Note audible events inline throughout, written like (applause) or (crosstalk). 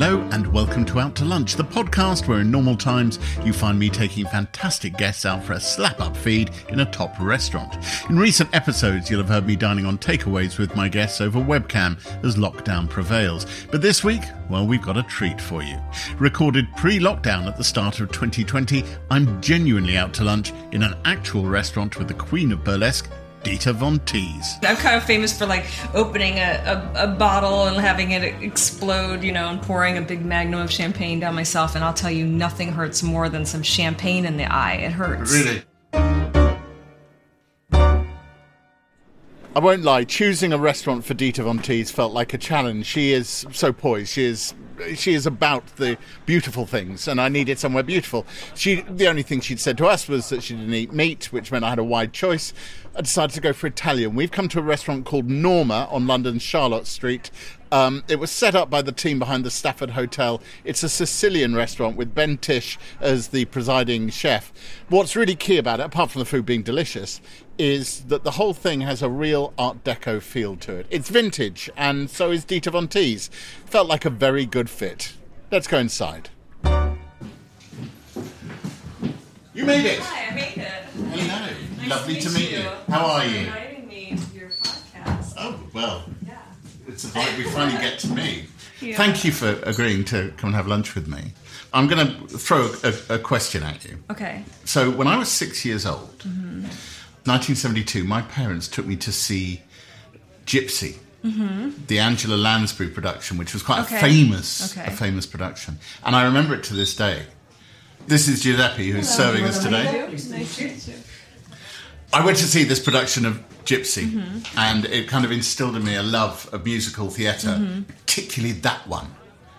Hello and welcome to Out to Lunch, the podcast where in normal times you find me taking fantastic guests out for a slap up feed in a top restaurant. In recent episodes, you'll have heard me dining on takeaways with my guests over webcam as lockdown prevails. But this week, well, we've got a treat for you. Recorded pre lockdown at the start of 2020, I'm genuinely out to lunch in an actual restaurant with the queen of burlesque, Dita Von Teese. I'm kind of famous for like opening a, a, a, bottle and having it explode, you know, and pouring a big magnum of champagne down myself. And I'll tell you, nothing hurts more than some champagne in the eye. It hurts. Really? I won't lie, choosing a restaurant for Dita Von Teese felt like a challenge. She is so poised. She is she is about the beautiful things, and I needed somewhere beautiful. She the only thing she'd said to us was that she didn't eat meat, which meant I had a wide choice. I decided to go for Italian. We've come to a restaurant called Norma on London's Charlotte Street. Um, it was set up by the team behind the Stafford Hotel. It's a Sicilian restaurant with Ben Tish as the presiding chef. What's really key about it, apart from the food being delicious, is that the whole thing has a real Art Deco feel to it. It's vintage, and so is Dita Von Teese. Felt like a very good fit. Let's go inside. You made it. Hi, I made it. Hello. Nice Lovely to to meet meet you. you. How are you? Inviting me to your podcast. Oh, well, Yeah. It's a delight we finally get to meet. Yeah. Thank you for agreeing to come and have lunch with me. I'm going to throw a, a question at you. Okay. So, when I was six years old, Mm-hmm. 1972, my parents took me to see Gypsy, the Angela Lansbury production, which was quite Mm-hmm. Okay. a famous, Okay. a famous production, and I remember it to this day. This is Giuseppe, who's serving us today. Nice to meet you. I went to see this production of Gypsy, Mm-hmm. and it kind of instilled in me a love of musical theater Mm-hmm. particularly that one.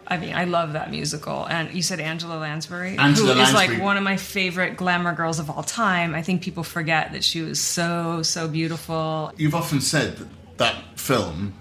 I mean, I love that musical. And you said Angela Lansbury, Angela who is like one of my favorite glamour girls of all time. I think people forget that she was so, so beautiful. You've often said that that film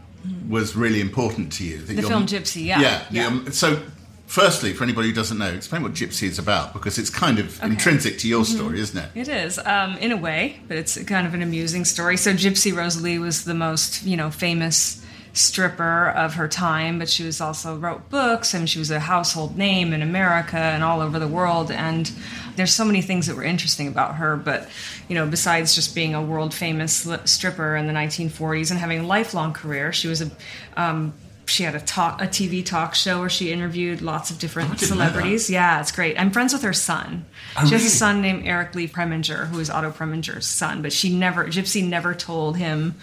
was really important to you. that. The film Gypsy, yeah. Yeah. Yeah. um, so, firstly, for anybody who doesn't know, explain what Gypsy is about because it's kind of intrinsic to your Mm-hmm. story, isn't it? It is, um, in a way, but it's kind of an amusing story. So Gypsy Rose Lee was the most, you know, famous stripper of her time, but she was also wrote books and she was a household name in America and all over the world. And there's so many things that were interesting about her. But you know, besides just being a world famous stripper in the 1940s and having a lifelong career, she was a um, she had a talk, a TV talk show where she interviewed lots of different didn't know that. celebrities. Yeah, it's great. I'm friends with her son. Oh, she has really? a son named Erik Lee Preminger, who is Otto Preminger's son, but she never, Gypsy never told him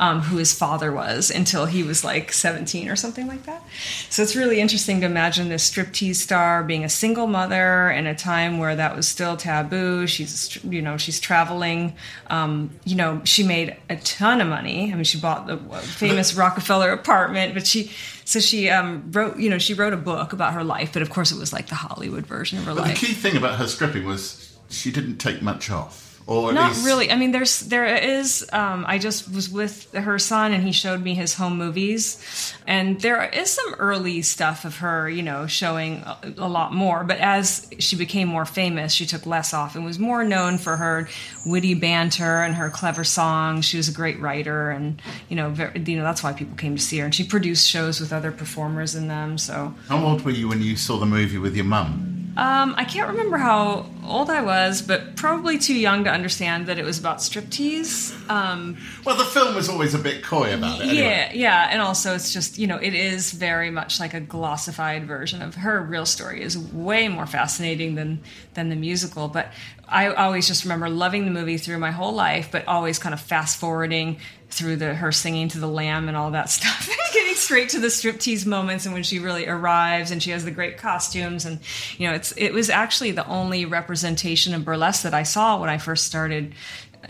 um, who his father was until he was like 17 or something like that. So it's really interesting to imagine this striptease star being a single mother in a time where that was still taboo. She's, you know, she's traveling. Um, you know, she made a ton of money. I mean, she bought the famous Rockefeller apartment, but she, so she um, wrote, you know, she wrote a book about her life, but of course it was like the Hollywood version of her But life. the key thing about her stripping was she didn't take much off, at Not least really. I mean, there's there is. Um, I just was with her son, and he showed me his home movies, and there is some early stuff of her, you know, showing a, a lot more. But as she became more famous, she took less off and was more known for her witty banter and her clever songs. She was a great writer, and you know, very, you know that's why people came to see her. And she produced shows with other performers in them. So How old were you when you saw the movie with your mum? Um, I can't remember how old I was, but probably too young to understand that it was about striptease. Um, Well, the film was always a bit coy about it. Anyway. Yeah, yeah, and also it's just you know it is very much like a glossified version of her real story is way more fascinating than than the musical. But I always just remember loving the movie through my whole life, but always kind of fast forwarding through the her singing to the lamb and all that (laughs) stuff, getting straight to the striptease moments and when she really arrives and she has the great costumes and you know it's it was actually the only representation of burlesque that I saw when I first started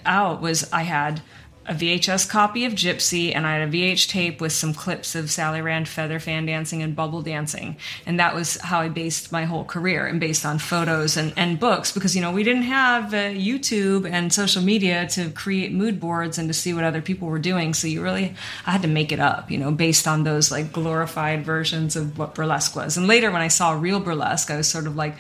out was I had a VHS copy of Gypsy, and I had a VH tape with some clips of Sally Rand feather fan dancing and bubble dancing. And that was how I based my whole career and based on photos and, and books because, you know, we didn't have uh, YouTube and social media to create mood boards and to see what other people were doing. So you really, I had to make it up, you know, based on those like glorified versions of what burlesque was. And later when I saw real burlesque, I was sort of like,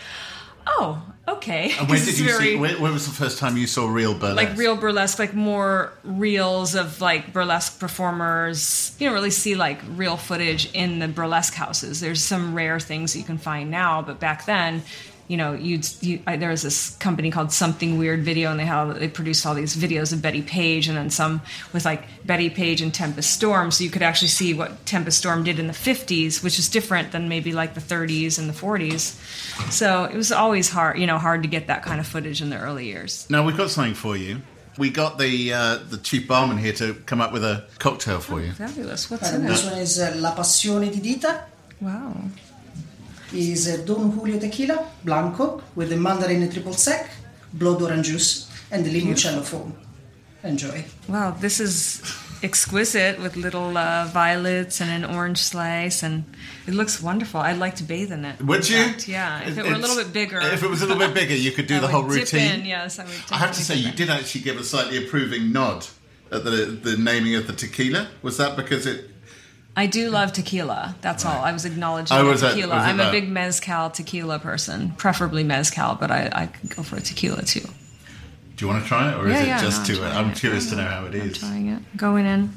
oh, okay. And 'cause (laughs) did you very- see? Where, where was the first time you saw real burlesque? like real burlesque, like more reels of like burlesque performers. You don't really see like real footage in the burlesque houses. There's some rare things that you can find now, but back then, you know, you'd you, I, there was this company called Something Weird Video, and they had they produced all these videos of Bettie Page, and then some with like Bettie Page and Tempest Storm, so you could actually see what Tempest Storm did in the 50s, which is different than maybe like the 30s and the 40s. So it was always hard, you know, hard to get that kind of footage in the early years. Now we've got something for you. We got the uh, the chief barman here to come up with a cocktail for you. Fabulous. What's And in this it? one is uh, La Passione di Dita. Wow. Is uh, Don Julio Tequila Blanco with the mandarin triple sec, blood orange juice, and the limoncello foam. Enjoy. Wow, this is exquisite with little uh, violets and an orange slice, and it looks wonderful. I'd like to bathe in it. Would in you? fact, Yeah, if it were a little bit bigger. If it was a little bit bigger, you could do (laughs) I the would whole dip routine. in, yes, I would. I have to say, you dip did actually give a slightly approving nod at the the naming of the tequila. Was that because it? I do love tequila. That's all. I was acknowledging the was tequila. was I'm a big mezcal tequila person, preferably mezcal, but I, I could go for a tequila too. Do you want to try it, or is it yeah. just no, too? trying I'm it. curious to know how it is. I'm trying it. Going in.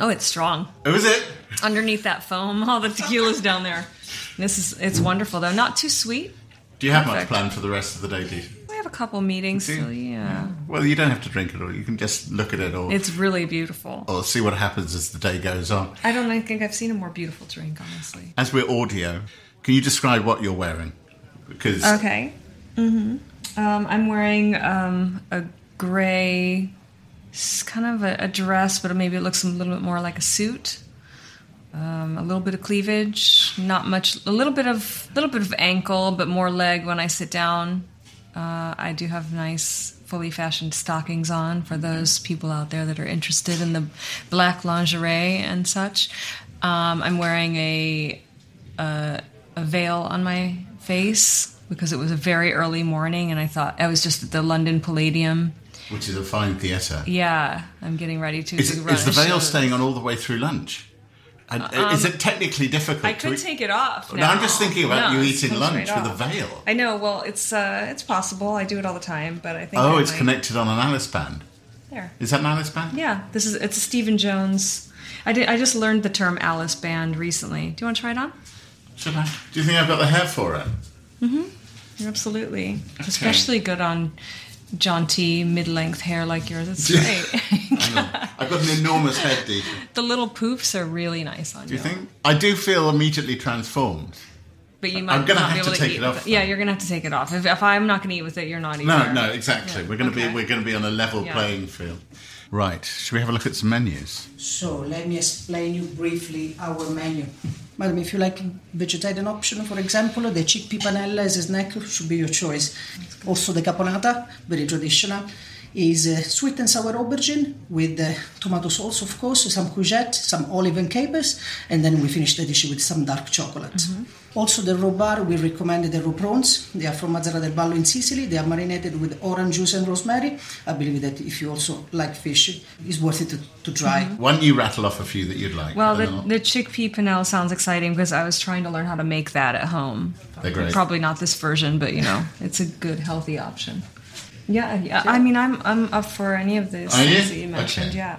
Oh, it's strong. Oh, is it? Underneath that foam, all the tequila's down there. This is it's wonderful though. Not too sweet. Do you have much Perfect. planned for the rest of the day, do you? We have a couple meetings, so yeah. Well, you don't have to drink it all. You can just look at it all. It's really beautiful. or see what happens as the day goes on. I don't think I've seen a more beautiful drink, honestly. As we're audio, can you describe what you're wearing? Because Okay. Mm-hmm. Um, I'm wearing um, a gray, kind of a, a dress, but maybe it looks a little bit more like a suit. Um, a little bit of cleavage, not much. A little bit of little bit of ankle, but more leg when I sit down. Uh, I do have nice, fully fashioned stockings on for those people out there that are interested in the black lingerie and such. Um, I'm wearing a, a a veil on my face because it was a very early morning, and I thought I was just at the London Palladium. which is a fine theatre. Yeah, I'm getting ready to. Is, is the veil show. staying on all the way through lunch? And, uh, is it technically difficult? Um, I could eat- take it off. No, I'm just thinking about No, you eating lunch right with a veil. I know. Well, it's uh, it's possible. I do it all the time, but I think. Oh, I it's might- connected on an Alice band. There. Is that an Alice band? Yeah, this is it's a Stephen Jones. I did. I just learned the term Alice band recently. Do you want to try it on? Should I? Do you think I've got the hair for it? Mm-hmm. Absolutely. Especially good on jaunty mid-length hair like yours. It's great. (laughs) On. I've got an enormous head, Deep. the little poofs are really nice on you. Do you think? I do feel immediately transformed. But you might I'm gonna not have be able to to, take eat it off, Yeah, you're gonna have to take it off. If, if I'm not gonna eat with it, you're not eating. No, no, exactly. Yeah, We're going to okay. be we're going to be on a level Yeah. playing field. Right. Should we have a look at some menus? So let me explain you briefly our menu. Madam, if you like vegetarian option, for example, the chickpea panella as a snack should be your choice. Also the caponata, very traditional, is uh, sweet and sour aubergine with uh, tomato sauce, of course, some courgette, some olive and capers, and then we finish the dish with some dark chocolate. Also the raw bar, we recommend the raw prawns. They are from Mazara del Vallo in Sicily. They are marinated with orange juice and rosemary. I believe that if you also like fish, it's worth it to, to try. Why don't you rattle off a few that you'd like? Well, the, the chickpea panelle sounds exciting because I was trying to learn how to make that at home. They're great. Probably not this version, but you know, it's a good, healthy option. Yeah, yeah. I mean, I'm I'm up for any of these Are you? things that you mentioned. Okay. Yeah,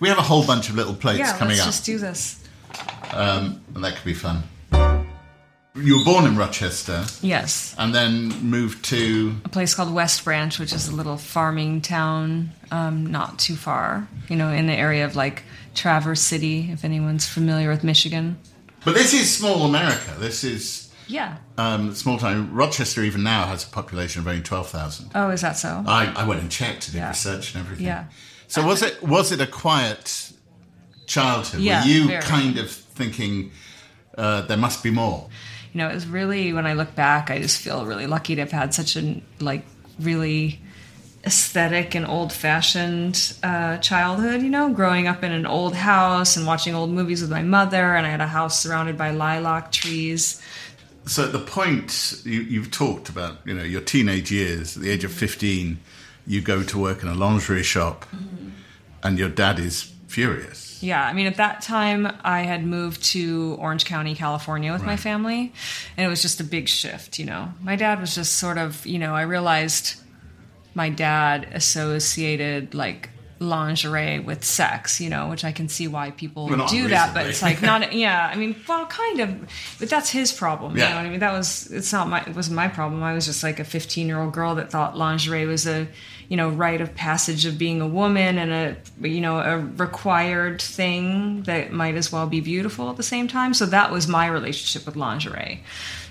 we have a whole bunch of little plates yeah. coming Let's up, just do this. um, and that could be fun. You were born in Rochester Yes, and then moved to. a place called West Branch, which is a little farming town, um, not too far. You know, in the area of like Traverse City, if anyone's familiar with Michigan. But this is small America. This is Yeah. um, small town. Rochester even now has a population of only twelve thousand. Oh, is that so? I, I went and checked, did Yeah. research and everything. Yeah. So was it was it a quiet childhood? Yeah, Were you very. kind of thinking uh, there must be more? you know, it was really when I look back, I just feel really lucky to have had such a like really aesthetic and old-fashioned uh, childhood. You know, growing up in an old house and watching old movies with my mother, and I had a house surrounded by lilac trees. So at the point you, you've talked about, you know, your teenage years, at the age of fifteen, you go to work in a lingerie shop, Mm-hmm. and your dad is furious. Yeah, I mean, at that time, I had moved to Orange County, California with my family, and it was just a big shift, you know. My dad was just sort of, you know, I realized my dad associated like lingerie with sex, you know, which I can see why people Well, do that, but it's like not, (laughs) yeah, I mean, well, kind of, but that's his problem, you know what I mean? That was, it's not my, it wasn't my problem. I was just like a 15 year old girl that thought lingerie was a, you know, rite of passage of being a woman and a, you know, a required thing that might as well be beautiful at the same time. So that was my relationship with lingerie.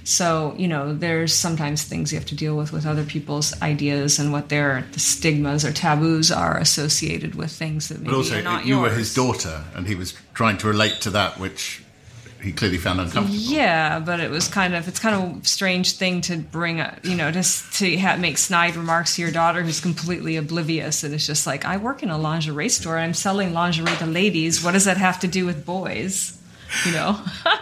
So, you know, there's sometimes things you have to deal with with other people's ideas and what their the stigmas or taboos are associated with things that maybe But also, not you yours. were his daughter, and he was trying to relate to that, which he clearly found uncomfortable. Yeah, but it was kind of it's kind of a strange thing to bring up, you know, just to ha- make snide remarks to your daughter who's completely oblivious and it's just like I work in a lingerie store. I'm selling lingerie to ladies. What does that have to do with boys? You know. (laughs)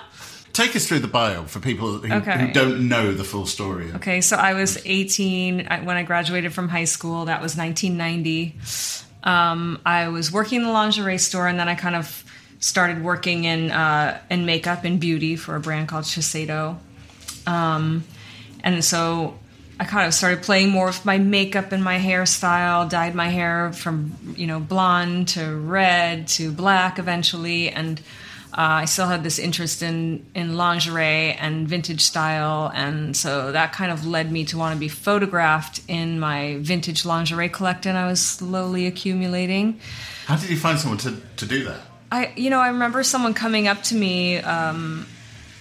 Take us through the bio for people who, Okay. who don't know the full story. Okay, so I was 18 when I graduated from high school. That was 1990. Um, I was working in the lingerie store, and then I kind of started working in uh, in makeup and beauty for a brand called Shiseido. Um, and so I kind of started playing more with my makeup and my hairstyle. Dyed my hair from you know blonde to red to black eventually, and uh, I still had this interest in in lingerie and vintage style, and so that kind of led me to want to be photographed in my vintage lingerie collection I was slowly accumulating. How did you find someone to, to do that? I you know I remember someone coming up to me. Um,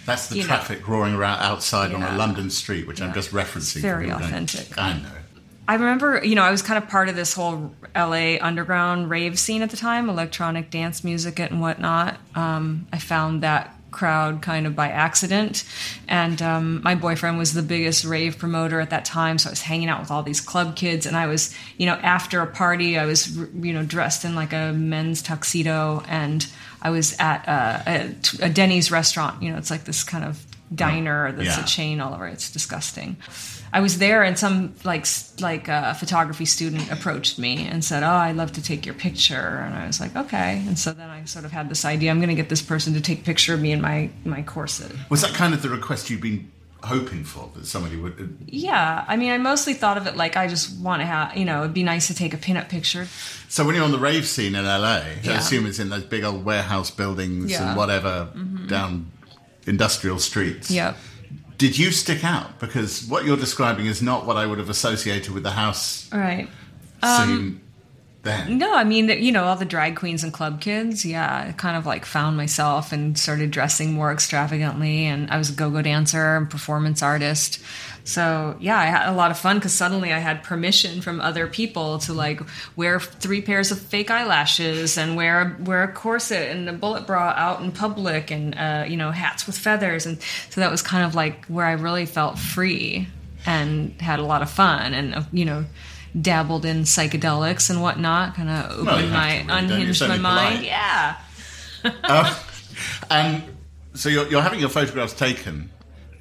That's the You know. traffic roaring around outside on a London street, which I'm just referencing. very authentic. I know. I remember, you know, I was kind of part of this whole LA underground rave scene at the time, electronic dance music and whatnot. Um, I found that crowd kind of by accident. And um, my boyfriend was the biggest rave promoter at that time. So I was hanging out with all these club kids. And I was, you know, after a party, I was, you know, dressed in like a men's tuxedo. And I was at uh, a, a Denny's restaurant. You know, it's like this kind of diner that's Yeah. a chain all over. It's disgusting. I was there, and some like like a photography student approached me and said, "Oh, I'd love to take your picture." And I was like, "Okay." And so then I sort of had this idea: I'm going to get this person to take a picture of me in my my corset. Was that kind of the request you'd been hoping for that somebody would? Yeah, I mean, I mostly thought of it like I just want to have, you know, it'd be nice to take a pinup picture. So when you're on the rave scene in LA, I assume it's in those big old warehouse buildings Yeah. Mm-hmm. and whatever down industrial streets. Yep. Did you stick out? Because what you're describing is not what I would have associated with the house right. scene um, No, I mean, you know, all the drag queens and club kids. Yeah, I kind of like found myself and started dressing more extravagantly. And I was a go go dancer and performance artist. So, yeah, I had a lot of fun because suddenly I had permission from other people to like wear three pairs of fake eyelashes and wear wear a corset and a bullet bra out in public and, uh, you know, hats with feathers. And so that was kind of like where I really felt free and had a lot of fun and, uh, you know, dabbled in psychedelics and whatnot, kind of opened have my, really, unhinged my mind. polite. Yeah. And (laughs) so you're, you're having your photographs taken,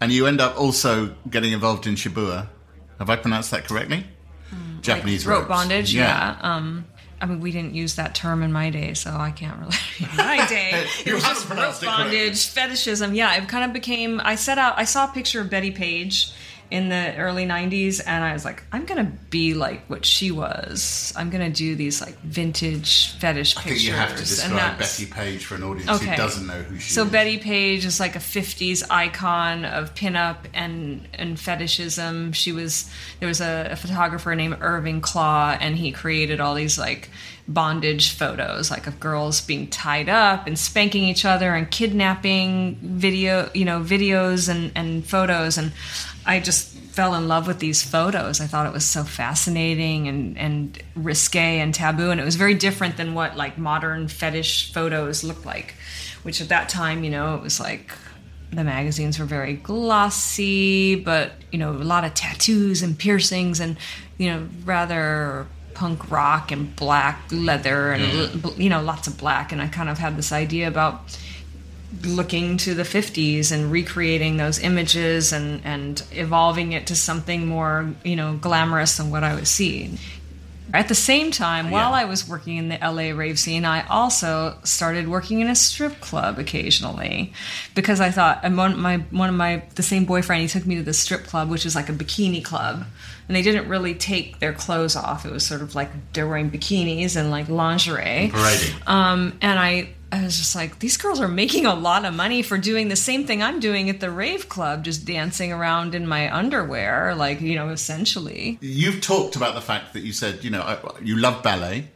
and you end up also getting involved in Shibari. Have I pronounced that correctly? Japanese Mm, rope bondage. Yeah. Um, I mean, we didn't use that term in my day, so I can't really. (laughs) In my (laughs) day, it was just rope bondage, fetishism. Yeah, it kind of became. I set out. I saw a picture of Bettie Page in the early '90s, and I was like, I'm gonna be like what she was. I'm gonna do these like vintage fetish I pictures. think you have to and describe Bettie Page for an audience who doesn't know who she so is. So bettie Page is like a '50s icon of pinup and and fetishism. She was there was a, a photographer named Irving Klaw, and he created all these like bondage photos, like of girls being tied up and spanking each other and kidnapping video, you know, videos and and photos. And I just fell in love with these photos. I thought it was so fascinating and and risque and taboo, and it was very different than what like modern fetish photos looked like. Which at that time, you know, it was like the magazines were very glossy, but you know, a lot of tattoos and piercings, and you know, rather punk rock and black leather, and mm-hmm. you know, lots of black. And I kind of had this idea about looking to the 50s and recreating those images and, and evolving it to something more, you know, glamorous than what I was seeing. At the same time, while I was working in the LA rave scene, I also started working in a strip club occasionally because I thought and one my one of my the same boyfriend he took me to the strip club, which is like a bikini club, and they didn't really take their clothes off. It was sort of like they're wearing bikinis and like lingerie. Parading. Um, and I, I was just like, these girls are making a lot of money for doing the same thing I'm doing at the rave club, just dancing around in my underwear, like, you know, essentially. You've talked about the fact that you said, you know, I- you love ballet.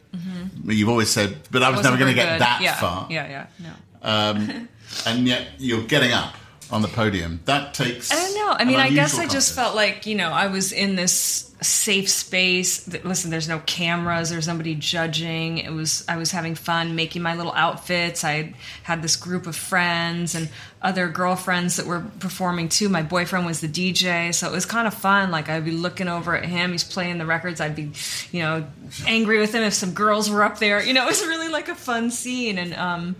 You've always said, but I was never going to get that yeah, far. Yeah, yeah, no. Um, (laughs) and yet you're getting up on the podium. That takes. I don't know. I mean, I guess I just felt like, you know, I was in this safe space. Listen, there's no cameras, there's nobody judging. It was I was having fun making my little outfits. I had this group of friends and other girlfriends that were performing too. My boyfriend was the DJ, so it was kind of fun. Like I'd be looking over at him, he's playing the records. I'd be, you know, angry with him if some girls were up there. You know, it was really like a fun scene and um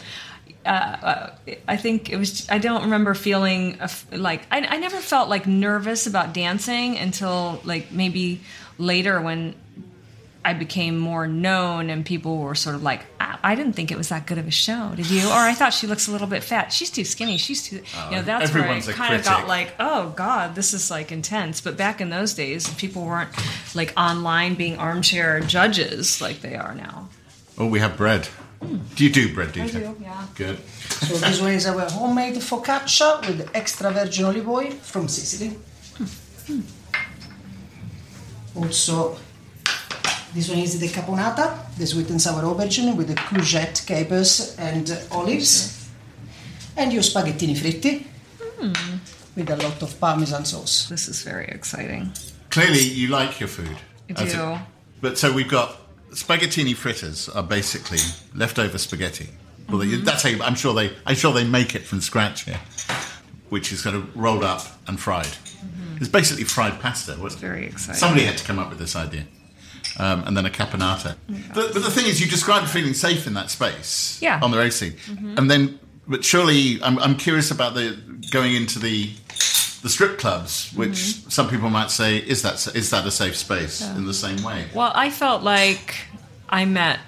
uh, I think it was. I don't remember feeling like I, I never felt like nervous about dancing until like maybe later when I became more known and people were sort of like, I, I didn't think it was that good of a show. Did you? Or I thought she looks a little bit fat. She's too skinny. She's too. you know, that's where I everyone's a kind of got like, oh god, this is like intense. But back in those days, people weren't like online being armchair judges like they are now. Oh, we have bread. Do you do bread, DJ? do, yeah. Good. So this one is our homemade focaccia with extra virgin olive oil from Sicily. Hmm. Also, this one is the caponata, the sweet and sour aubergine with the courgette, capers, and olives. And your spaghettini fritti hmm. with a lot of parmesan sauce. This is very exciting. Clearly, you like your food. I do. it- but so we've got spaghettini fritters are basically leftover spaghetti. Well, Mm-hmm. that's how you- I'm sure they. I'm sure they make it from scratch here, which is kind of rolled up and fried. It's basically fried pasta. It? Mm-hmm. Very exciting. Somebody had to come up with this idea. Um, and then a caponata. But, but the thing is, you described feeling safe in that space Yeah. Mm-hmm. on the race scene. And then, but surely, I'm, I'm curious about the going into the the strip clubs, which Mm-hmm. some people might say is that is that a safe space in the same way? Well, I felt like I met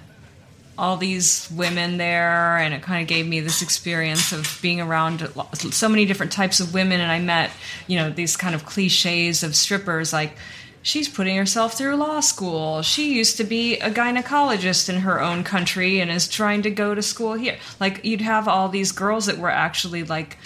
all these women there, and it kind of gave me this experience of being around so many different types of women. And I met, you know, these kind of cliches of strippers like, she's putting herself through law school. She used to be a gynecologist in her own country and is trying to go to school here. Like, you'd have all these girls that were actually like,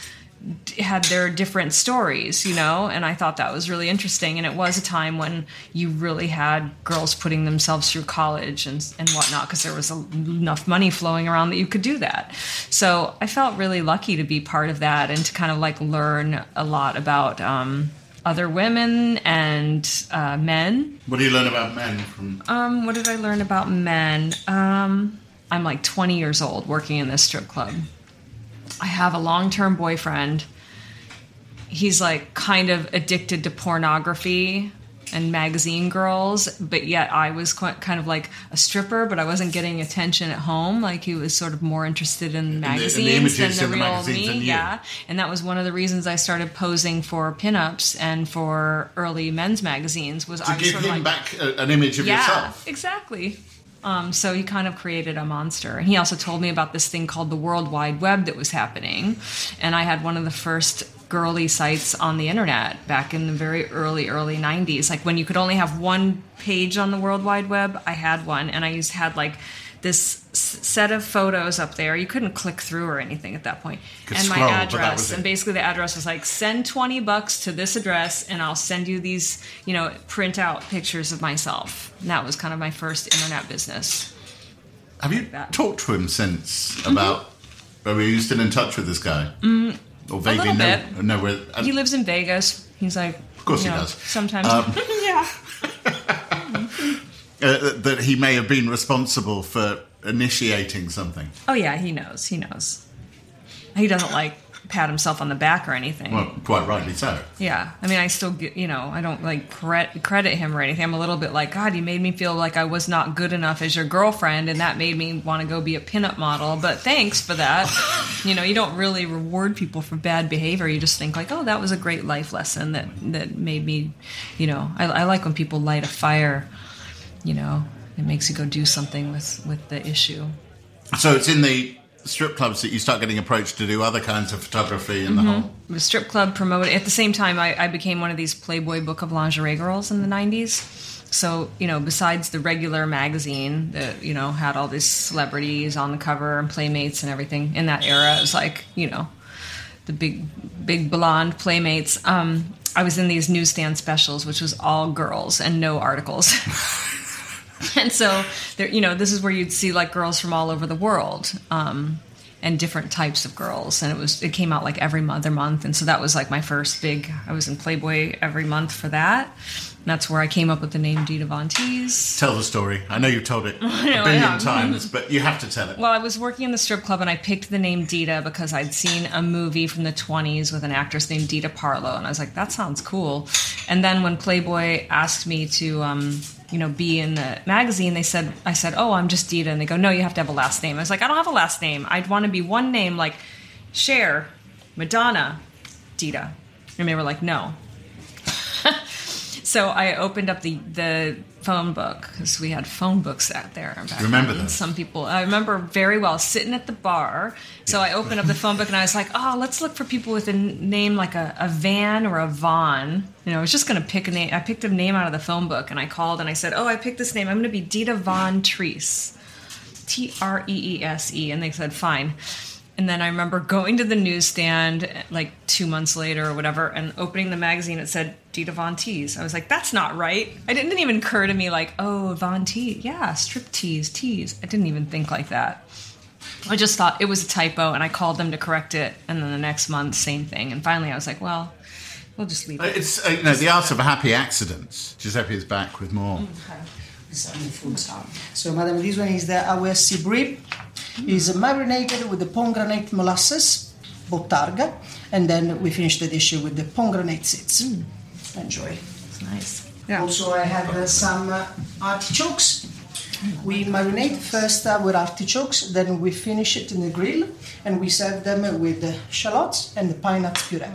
had their different stories, you know, and I thought that was really interesting. And it was a time when you really had girls putting themselves through college and, and whatnot because there was a, enough money flowing around that you could do that. So I felt really lucky to be part of that and to kind of like learn a lot about um, other women and uh, men. What do you learn about men from? Um, what did I learn about men? Um, I'm like 20 years old working in this strip club. I have a long term boyfriend. He's like kind of addicted to pornography and magazine girls, but yet I was quite, kind of like a stripper, but I wasn't getting attention at home. Like he was sort of more interested in the magazines images than in the the real me. Yeah, and that was one of the reasons I started posing for pinups and for early men's magazines. Was To I was give sort him of like, back an image of yeah, yourself. exactly. Um, so he kind of created a monster. And he also told me about this thing called the World Wide Web that was happening. And I had one of the first girly sites on the internet back in the very early, early 90s. Like when you could only have one page on the World Wide Web, I had one. And I used had like this set of photos up there. You couldn't click through or anything at that point. And scroll, my address. And basically the address was like send 20 bucks to this address and I'll send you these, you know, print out pictures of myself. And that was kind of my first internet business. Have you talked to him since about? Are you still in touch with this guy? Mm, or vaguely little know, bit. know where? He lives in Vegas. He's like, of course you he know, does. Sometimes, Um, (laughs) yeah. (laughs) uh, that he may have been responsible for initiating something. Oh yeah, he knows. He knows. He doesn't like pat himself on the back or anything. Well, quite rightly so. Yeah, I mean, I still get, you know, I don't like credit, credit him or anything. I'm a little bit like, God, you made me feel like I was not good enough as your girlfriend, and that made me want to go be a pinup model. But thanks for that. (laughs) you know, you don't really reward people for bad behavior. You just think like, oh, that was a great life lesson that that made me, you know, I, I like when people light a fire, you know, it makes you go do something with with the issue. So it's in the strip clubs that you start getting approached to do other kinds of photography and the whole. The strip club promoted at the same time. I, I became one of these Playboy Book of Lingerie girls in the '90s. So you know, besides the regular magazine that you know had all these celebrities on the cover and playmates and everything in that era, it was like you know the big big blonde playmates. Um, I was in these newsstand specials, which was all girls and no articles. (laughs) (laughs) and so there, you know, this is where you'd see like girls from all over the world. Um, and different types of girls and it was it came out like every other month and so that was like my first big i was in playboy every month for that and that's where i came up with the name dita von teese Tell the story. I know you've told it (laughs) a billion times, but you have to tell it. Well, I was working in the strip club and I picked the name Dita because I'd seen a movie from the 20s with an actress named Dita Parlo. And I was like, that sounds cool. And then when Playboy asked me to, um, you know, be in the magazine, they said, I said, oh, I'm just Dita. And they go, no, you have to have a last name. I was like, I don't have a last name. I'd want to be one name like Cher, Madonna, Dita. And they were like, no. So I opened up the, the phone book because we had phone books out there. Back Remember then. those? Some people, I remember very well sitting at the bar. So I opened up the phone book and I was like, oh, let's look for people with a name like a, a Van or a Vaughn. You know, I was just going to pick a name. I picked a name out of the phone book and I called and I said, oh, I picked this name. I'm going to be Dita Von Treese. T R E E S E. And they said, fine. And then I remember going to the newsstand like two months later or whatever and opening the magazine. It said Dita Von Teese. I was like, that's not right. I didn't, didn't even occur to me like, oh, Von Teese. Yeah, strip tease, tease. I didn't even think like that. I just thought it was a typo and I called them to correct it. And then the next month, same thing. And finally I was like, well, we'll just leave it. It's uh, you know the art of happy accidents. Giuseppe is back with more. It's on the food. So, madam, this one is the our sea bream. Is marinated with the pomegranate molasses, bottarga, and then we finish the dish with the pomegranate seeds. Mm. Enjoy. It's nice. Yeah. Also, I have uh, some uh, artichokes. We marinate first our artichokes, then we finish it in the grill, and we serve them with the shallots and the pine nuts puree.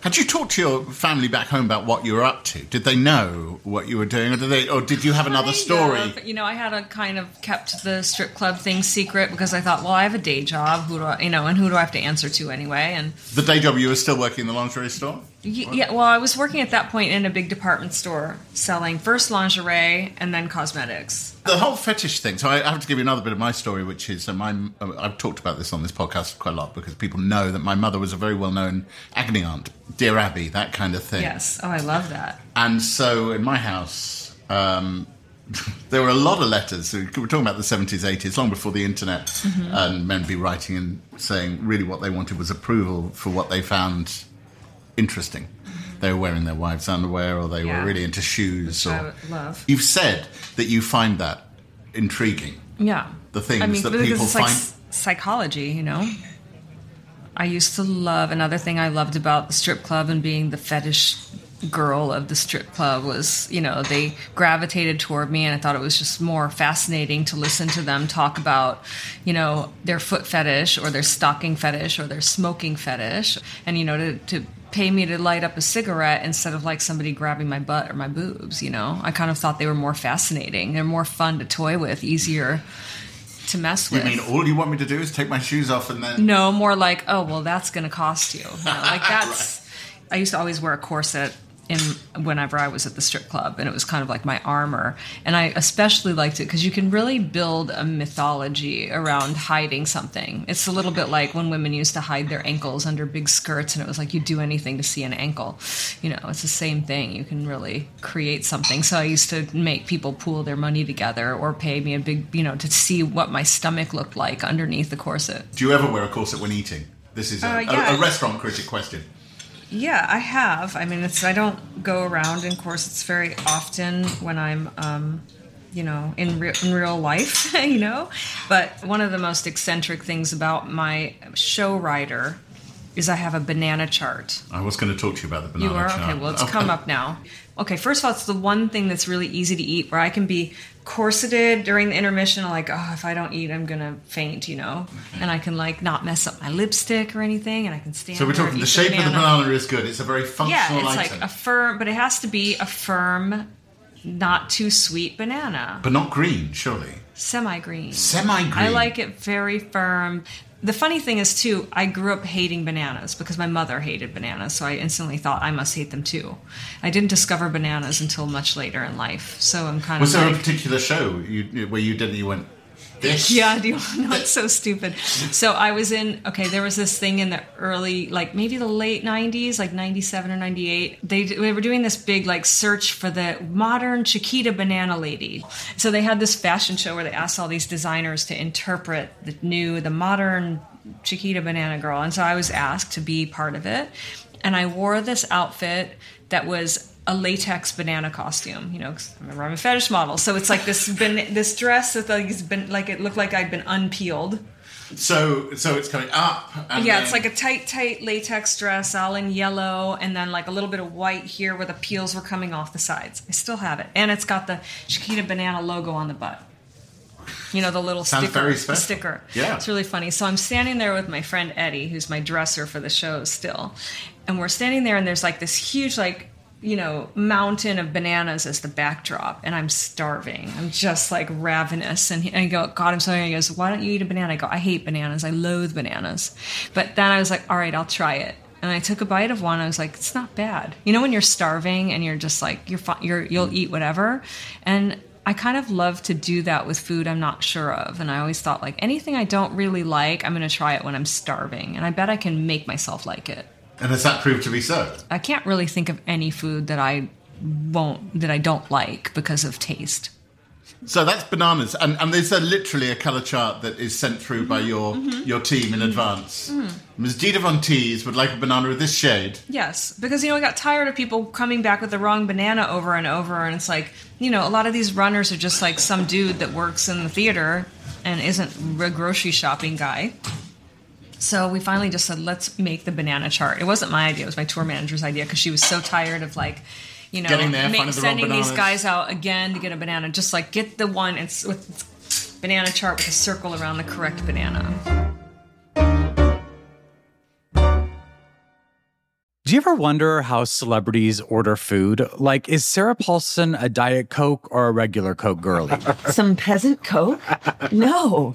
Had you talked to your family back home about what you were up to? Did they know what you were doing, or did they, or did you have another Kind story? of. You know, I had a kind of kept the strip club thing secret because I thought, well, I have a day job. Who do I, you know, and who do I have to answer to anyway? And The day job you were still working in the lingerie store. Yeah, well, I was working at that point in a big department store selling first lingerie and then cosmetics. The whole fetish thing. So I have to give you another bit of my story, which is uh, my. I've talked about this on this podcast quite a lot because people know that my mother was a very well-known agony aunt, dear Abby, that kind of thing. Yes. Oh, I love that. And so in my house, um, (laughs) there were a lot of letters. We're talking about the 70s, 80s, long before the internet, Mm-hmm. and men be writing and saying really what they wanted was approval for what they found interesting. They were wearing their wives' underwear, or they Yeah. were really into shoes. Which or love. you've said that you find that intriguing. Yeah. The things I mean, that people it's find- s- psychology, you know. I used to love another thing I loved about the strip club and being the fetish girl of the strip club was, you know, they gravitated toward me and I thought it was just more fascinating to listen to them talk about, you know, their foot fetish or their stocking fetish or their smoking fetish and you know to to pay me to light up a cigarette instead of like somebody grabbing my butt or my boobs, you know. I kind of thought they were more fascinating. They're more fun to toy with, easier to mess with. You mean all you want me to do is take my shoes off and then? No, more like, oh, well, that's going to cost you. You (laughs) know, like that's. I used to always wear a corset in whenever I was at the strip club, and it was kind of like my armor. And I especially liked it because you can really build a mythology around hiding something. It's a little bit like when women used to hide their ankles under big skirts, and it was like you'd do anything to see an ankle. You know, it's the same thing. You can really create something. So I used to make people pool their money together or pay me a big, you know, to see what my stomach looked like underneath the corset. Do you ever wear a corset when eating? This is a, Uh, a- a restaurant critic question. Yeah, I have. I mean, it's I don't go around in corsets very often when I'm, um, you know, in, re- in real life, (laughs) you know. But one of the most eccentric things about my show rider is I have a banana chart. I was going to talk to you about the banana chart. You are chart. okay. Well, it's come up now. Okay, first of all, it's the one thing that's really easy to eat where I can be corseted during the intermission. Like, oh, if I don't eat, I'm gonna faint, you know. Mm-hmm. And I can like not mess up my lipstick or anything, and I can stand. So we're talking the shape of the banana. is good. It's a very functional Yeah, it's item. like a firm, but it has to be a firm not too sweet banana, But not green, surely. semi green. Semi-green. I like it very firm. The funny thing is, too, I grew up hating bananas because my mother hated bananas, so I instantly thought I must hate them too. I didn't discover bananas until much later in life, so I'm kind Was of there like, a particular show you, where you did? You went this. (laughs) Yeah, do you know it's so stupid. So I was in okay, there was this thing in the early like maybe the late 90s, like 97 or 98. They they were doing this big like search for the modern Chiquita banana lady. So they had this fashion show where they asked all these designers to interpret the new the modern Chiquita banana girl. And so I was asked to be part of it. And I wore this outfit that was a latex banana costume, you know, 'cause remember I'm a fetish model, so it's like this ban- this dress that like has been like it looked like I'd been unpeeled. So so it's coming up. And yeah, then- it's like a tight, tight latex dress, all in yellow, and then like a little bit of white here where the peels were coming off the sides. I still have it, and it's got the Chiquita banana logo on the butt. You know the little Sounds sticker. very special. sticker. Yeah. it's really funny. So I'm standing there with my friend Eddie, who's my dresser for the show still, and we're standing there, and there's like this huge like you know mountain of bananas as the backdrop, and I'm starving. I'm just like ravenous, and, he, and I go, God, I'm so hungry. He goes, Why don't you eat a banana? I go, I hate bananas. I loathe bananas. But then I was like, All right, I'll try it. And I took a bite of one. I was like, "It's not bad." You know, when you're starving and you're just like, "You're fine. You're you'll eat whatever." And I kind of love to do that with food I'm not sure of. And I always thought, like, anything I don't really like, I'm going to try it when I'm starving. And I bet I can make myself like it. And has that proved to be so? I can't really think of any food that I won't, that I don't like because of taste. So that's bananas, and, and there's a, literally a color chart that is sent through by mm-hmm. your mm-hmm. your team in mm-hmm. advance. Ms. Dita Von Teese would like a banana with this shade. Yes, because you know I got tired of people coming back with the wrong banana over and over, and it's like you know a lot of these runners are just like some dude that works in the theater and isn't a grocery shopping guy. So we finally just said let's make the banana chart. It wasn't my idea; it was my tour manager's idea because she was so tired of like. You know, Getting there, ma- finding the sending these guys out again to get a banana. Just like get the one it's with banana chart with a circle around the correct banana. Do you ever wonder how celebrities order food? Like, is Sarah Paulson a Diet Coke or a regular Coke girlie? Some peasant coke? No.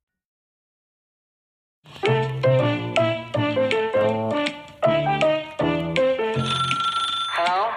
Thank you.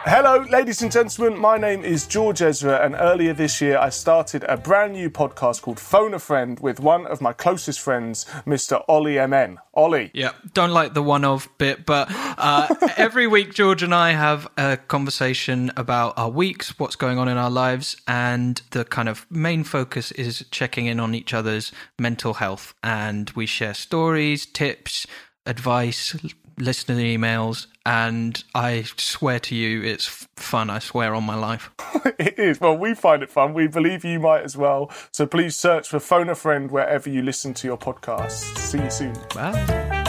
Hello, ladies and gentlemen. My name is George Ezra, and earlier this year I started a brand new podcast called Phone a Friend with one of my closest friends, Mr. Ollie MN. Ollie. Yeah, don't like the one of bit, but uh, (laughs) every week George and I have a conversation about our weeks, what's going on in our lives, and the kind of main focus is checking in on each other's mental health. And we share stories, tips, advice, listener emails, and I swear to you, it's fun. I swear on my life. (laughs) It is. Well, we find it fun. We believe you might as well. So please search for Phone a Friend wherever you listen to your podcasts. See you soon. Bye.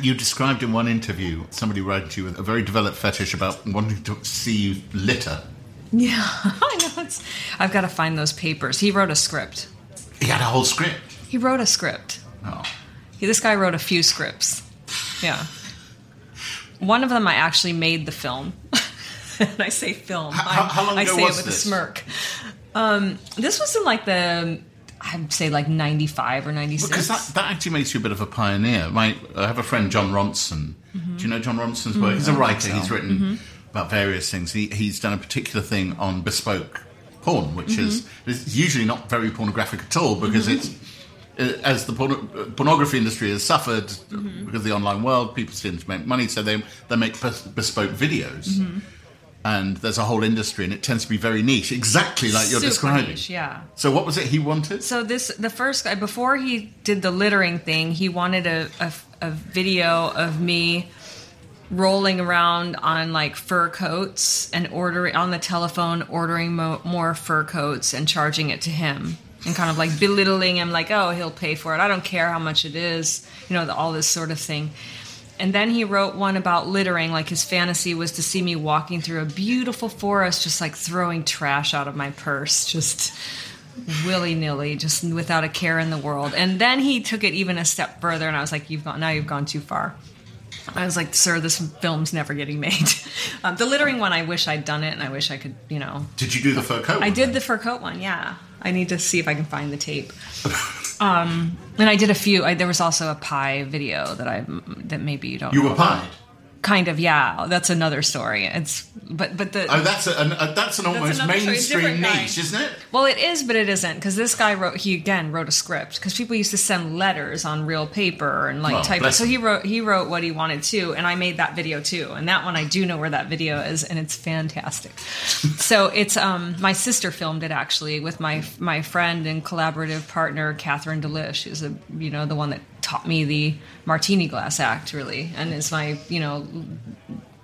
You described in one interview somebody writing to you with a very developed fetish about wanting to see you litter. (laughs) Yeah, I know. It's, I've got to find those papers. He wrote a script. He had a whole script. He wrote a script. Oh. He, this guy wrote a few scripts. Yeah. One of them I actually made the film. (laughs) and I say film. How- I- how long I ago say was it with this? a smirk. Um, this was in like the, I'd say like 95 or 96. Because that, that actually makes you a bit of a pioneer. My, I have a friend, Jon Ronson. Mm-hmm. Do you know Jon Ronson's work? Mm-hmm. He's a writer. He's written mm-hmm. About various things. He, he's done a particular thing on bespoke porn, which is, is usually not very pornographic at all because it's. uh, As the porno- uh, pornography industry has suffered because of the online world, people seem to make money, so they they make bespoke videos, and there's a whole industry, and it tends to be very niche, exactly like you're Super describing. niche, yeah. So, what was it he wanted? So this the first guy before he did the littering thing, he wanted a, a, a video of me rolling around on like fur coats and ordering on the telephone, ordering mo- more fur coats and charging it to him and kind of like belittling him, like, oh, he'll pay for it. I don't care how much it is, you know, the, all this sort of thing. And then he wrote one about littering, like his fantasy was to see me walking through a beautiful forest, just like throwing trash out of my purse, just willy nilly, just without a care in the world. And then he took it even a step further, and I was like, "You've gone now. You've gone too far." I was like, "Sir, this film's never getting made." (laughs) um, the littering one, I wish I'd done it, and I wish I could, you know. Did you do the fur coat? I did the fur coat one. Yeah, I need to see if I can find the tape. um, and I did a few. I, there was also a pie video that I that maybe you don't. You know were about. Kind of, yeah. That's another story. It's but but the Oh, that's a, an, a, that's an almost story, mainstream guy. niche, isn't it? Well, it is, but it isn't because this guy wrote. He again wrote a script because people used to send letters on real paper and like Well, type. it. So he wrote he wrote what he wanted to, and I made that video too. And that one I do know where that video is, and it's fantastic. (laughs) so it's um my sister filmed it actually with my my friend and collaborative partner Catherine D'Lish, who's a you know the one that taught me the Martini Glass Act really, and is my you know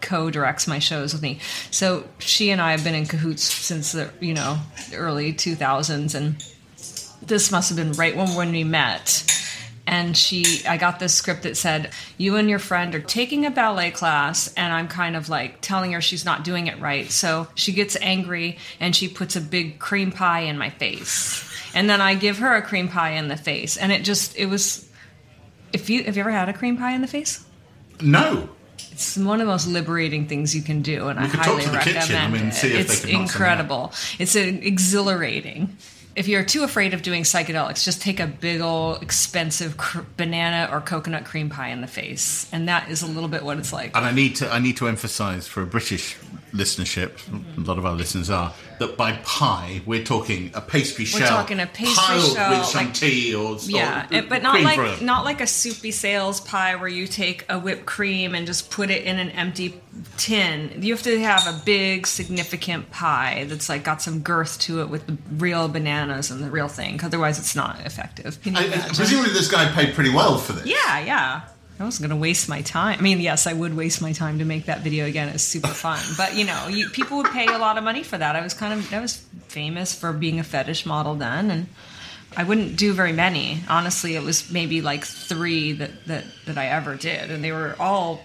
co-directs my shows with me. So she and I have been in cahoots since the you know early 2000s, and this must have been right when when we met. And she, I got this script that said, "You and your friend are taking a ballet class," and I'm kind of like telling her she's not doing it right. So she gets angry and she puts a big cream pie in my face, and then I give her a cream pie in the face, and it just, it was. If you have you ever had a cream pie in the face? No. It's one of the most liberating things you can do, and I could talk highly recommend kitchen, I mean, see if it's incredible. It's an exhilarating. If you're too afraid of doing psychedelics, just take a big old expensive cr- banana or coconut cream pie in the face, and that is a little bit what it's like. And I need to I need to emphasise for a British listenership, a lot of our listeners are, that by pie we're talking a pastry We're shell talking a pastry piled shell, with some like- tea or Yeah, or it- but not like not like a Soupy Sales pie where you take a whipped cream and just put it in an empty tin. You have to have a big, significant pie that's like got some girth to it with the real bananas and the real thing. Otherwise, it's not effective. I- presumably this guy paid pretty well for this. Yeah, yeah. I wasn't going to waste my time. I mean, yes, I would waste my time to make that video again. It's super fun, but you know, you, people would pay a lot of money for that. I was kind of I was famous for being a fetish model then, and I wouldn't do very many. Honestly, it was maybe like three that that that I ever did, and they were all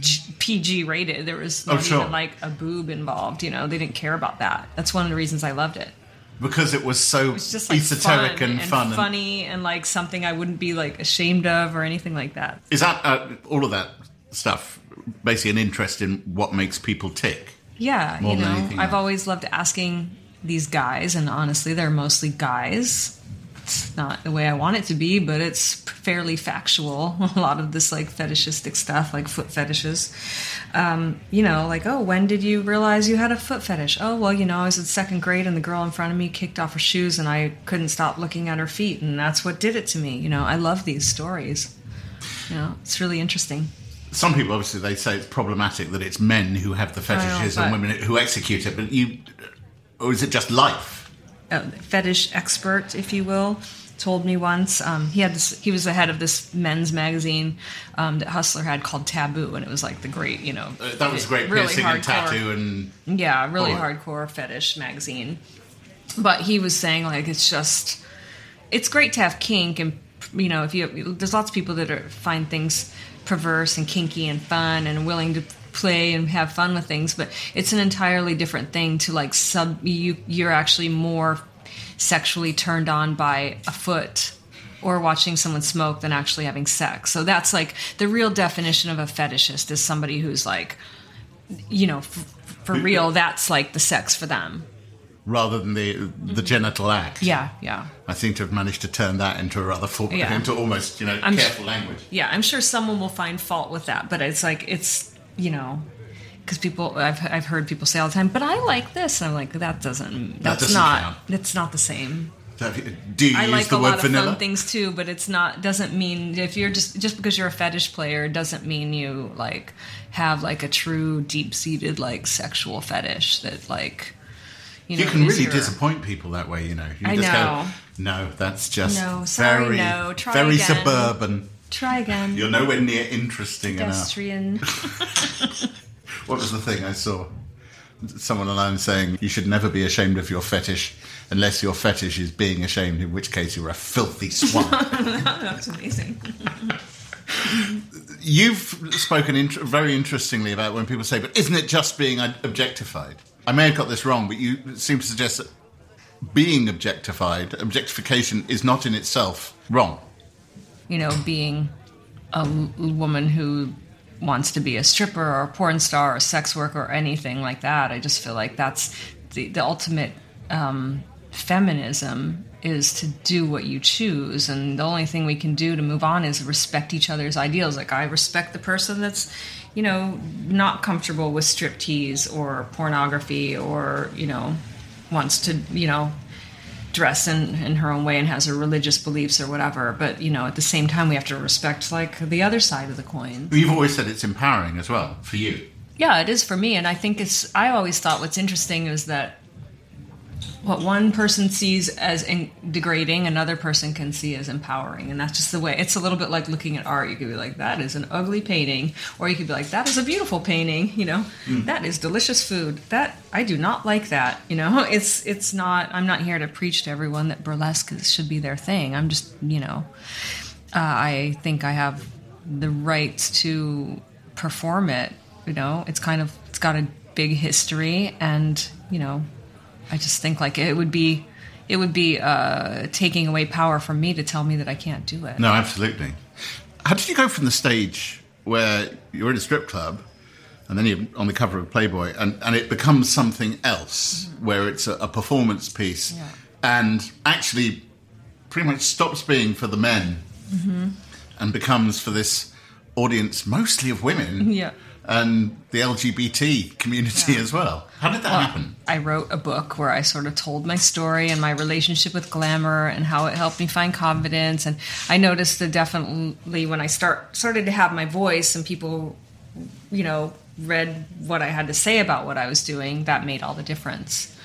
G- PG rated. There was Oh, not sure. even like a boob involved. You know, they didn't care about that. That's one of the reasons I loved it. Because it was so It's just like esoteric fun and, fun. and- funny, and like something I wouldn't be like ashamed of or anything like that. Is that uh, all of that stuff basically an interest in what makes people tick? Yeah, you know, I've else. always loved asking these guys, and honestly, they're mostly guys. It's not the way I want it to be, but it's fairly factual. (laughs) A lot of this like fetishistic stuff, like foot fetishes. Um, you know, like, oh, when did you realize you had a foot fetish? Oh, well, you know, I was in second grade and the girl in front of me kicked off her shoes and I couldn't stop looking at her feet, and that's what did it to me. You know, I love these stories. You know, it's really interesting. Some people obviously they say it's problematic that it's men who have the fetishes and women who execute it, but you, or is it just life? Fetish expert, if you will, told me once. Um, he had this. He was the head of this men's magazine um, that Hustler had called Taboo, and it was like the great, you know, Uh, that was great really piercing and tattoo and yeah, really Oh. hardcore fetish magazine. But he was saying like it's just it's great to have kink and you know if you there's lots of people that are find things perverse and kinky and fun and willing to play and have fun with things but it's an entirely different thing to like sub you you're actually more sexually turned on by a foot or watching someone smoke than actually having sex so that's like the real definition of a fetishist is somebody who's like you know f- for real uh, that's like the sex for them rather than the the genital act. yeah yeah I seem to have managed to turn that into a rather full, Yeah. into almost you know I'm- careful language. yeah i'm sure someone will find fault with that but it's like it's you know because people I've, I've heard people say all the time but i like this and i'm like that doesn't that's doesn't not count. it's not the same Do you i use like the a word lot of vanilla? fun things too but it's not doesn't mean if you're just just because you're a fetish player doesn't mean you like have like a true deep-seated like sexual fetish that like you know you can really your- disappoint people that way, you know. You I just know. go, no, that's just No, sorry, very, no, try very again." suburban. Try again. You're nowhere near interesting enough. (laughs) What was the thing I saw? Someone online saying you should never be ashamed of your fetish unless your fetish is being ashamed, in which case you're a filthy swine. (laughs) That's amazing. (laughs) You've spoken int- very interestingly about when people say, but isn't it just being objectified? I may have got this wrong, but you seem to suggest that being objectified, objectification, is not in itself wrong. You know, being a woman who wants to be a stripper or a porn star or a sex worker or anything like that. I just feel like that's the, the ultimate um, feminism is to do what you choose and the only thing we can do to move on is respect each other's ideals like i respect the person that's you know not comfortable with striptease or pornography or you know wants to you know dress in, in her own way and has her religious beliefs or whatever but you know at the same time we have to respect like the other side of the coin You've always said it's empowering as well for you. yeah, it is for me, and I think it's. I always thought what's interesting is that what one person sees as in- degrading, another person can see as empowering, and that's just the way. It's a little bit like looking at art. You could be like, "That is an ugly painting," or you could be like, "That is a beautiful painting." You know, "That is delicious food. That I do not like that. You know, (laughs) it's it's not. I'm not here to preach to everyone that burlesque is, should be their thing. I'm just, you know, uh, I think I have the right to perform it. You know, it's kind of it's got a big history, and you know, I just think like it would be it would be uh, taking away power from me to tell me that I can't do it. No, absolutely. How did you go from the stage where you're in a strip club and then you're on the cover of Playboy and, and it becomes something else where it's a, a performance piece Yeah. and actually pretty much stops being for the men and becomes for this audience mostly of women Yeah. And the LGBT community as well? How did that happen? I wrote a book where I sort of told my story and my relationship with glamour and how it helped me find confidence. And I noticed that definitely when I start started to have my voice and people, you know, read what I had to say about what I was doing, that made all the difference.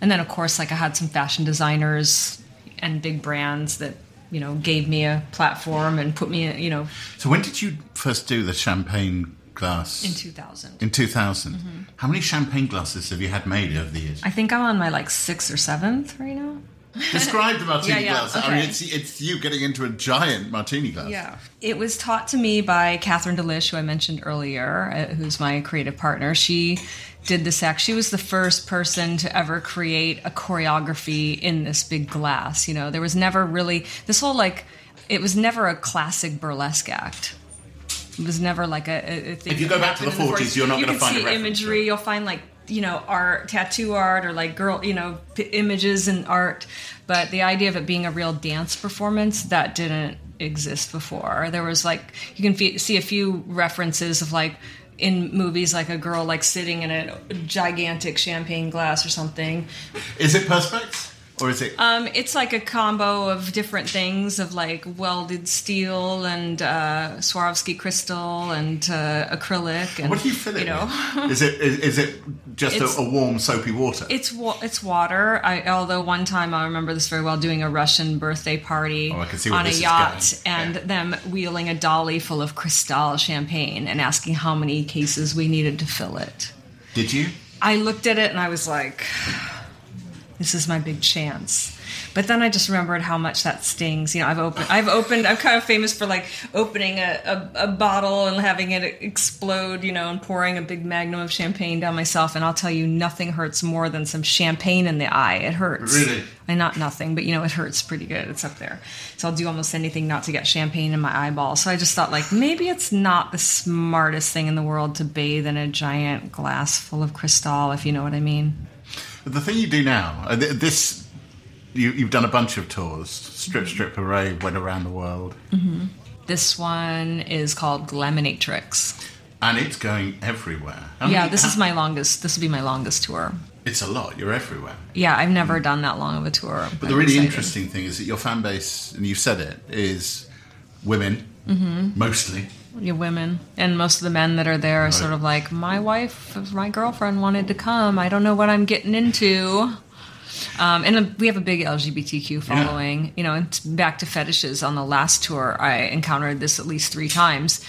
And then of course, like I had some fashion designers and big brands that you know gave me a platform and put me, you know, So when did you first do the champagne glass? in 2000. In 2000. How many champagne glasses have you had made over the years? I think I'm on my like sixth or seventh right now. (laughs) Describe the martini Yeah, yeah, glass. I mean, it's, it's you getting into a giant martini glass. Yeah. It was taught to me by Catherine D'Lish, who I mentioned earlier, uh, who's my creative partner. She did this act. She was the first person to ever create a choreography in this big glass. You know, there was never really this whole like, it was never a classic burlesque act. Was never like a, a- thing. If you go back to the happened in 40s, you're not you gonna can find see imagery. right? You'll find like you know art, tattoo art, or like girl, you know, p- images and art. But the idea of it being a real dance performance that didn't exist before. There was like you can fe- see a few references of like in movies like a girl like sitting in a gigantic champagne glass or something. Is it perspex? Or is it. Um, it's like a combo of different things of like welded steel and uh, Swarovski crystal and uh, acrylic. And, what do you fill it you know? with? (laughs) Is it, is, is it just a, a warm, soapy water? It's wa- it's water. I, although one time I remember this very well, doing a Russian birthday party Oh, I can see where on a yacht, and Yeah. them wheeling a dolly full of Cristal champagne and asking how many cases we needed to fill it. Did you? I looked at it and I was like, "This is my big chance." But then I just remembered how much that stings. You know, I've opened, I've opened, I'm kind of famous for like opening a, a, a bottle and having it explode, you know, and pouring a big magnum of champagne down myself. And I'll tell you, nothing hurts more than some champagne in the eye. It hurts. Really? And not nothing, but you know, it hurts pretty good. It's up there. So I'll do almost anything not to get champagne in my eyeball. So I just thought, like, maybe it's not the smartest thing in the world to bathe in a giant glass full of Cristal, if you know what I mean. The thing you do now, uh, this. You, you've done a bunch of tours. Strip, strip, hooray, went around the world. This one is called Glaminatrix. And it's going everywhere. Yeah, this is my longest. This will be my longest tour. It's a lot. You're everywhere. Yeah, I've never done that long of a tour. But the really interesting thing is that your fan base, and you've said it, is women, Mm-hmm. mostly. You women and most of the men that are there are sort of like my wife my girlfriend wanted to come i don't know what i'm getting into Um, and we have a big LGBTQ following. You know, and back to fetishes. On the last tour, I encountered this at least three times.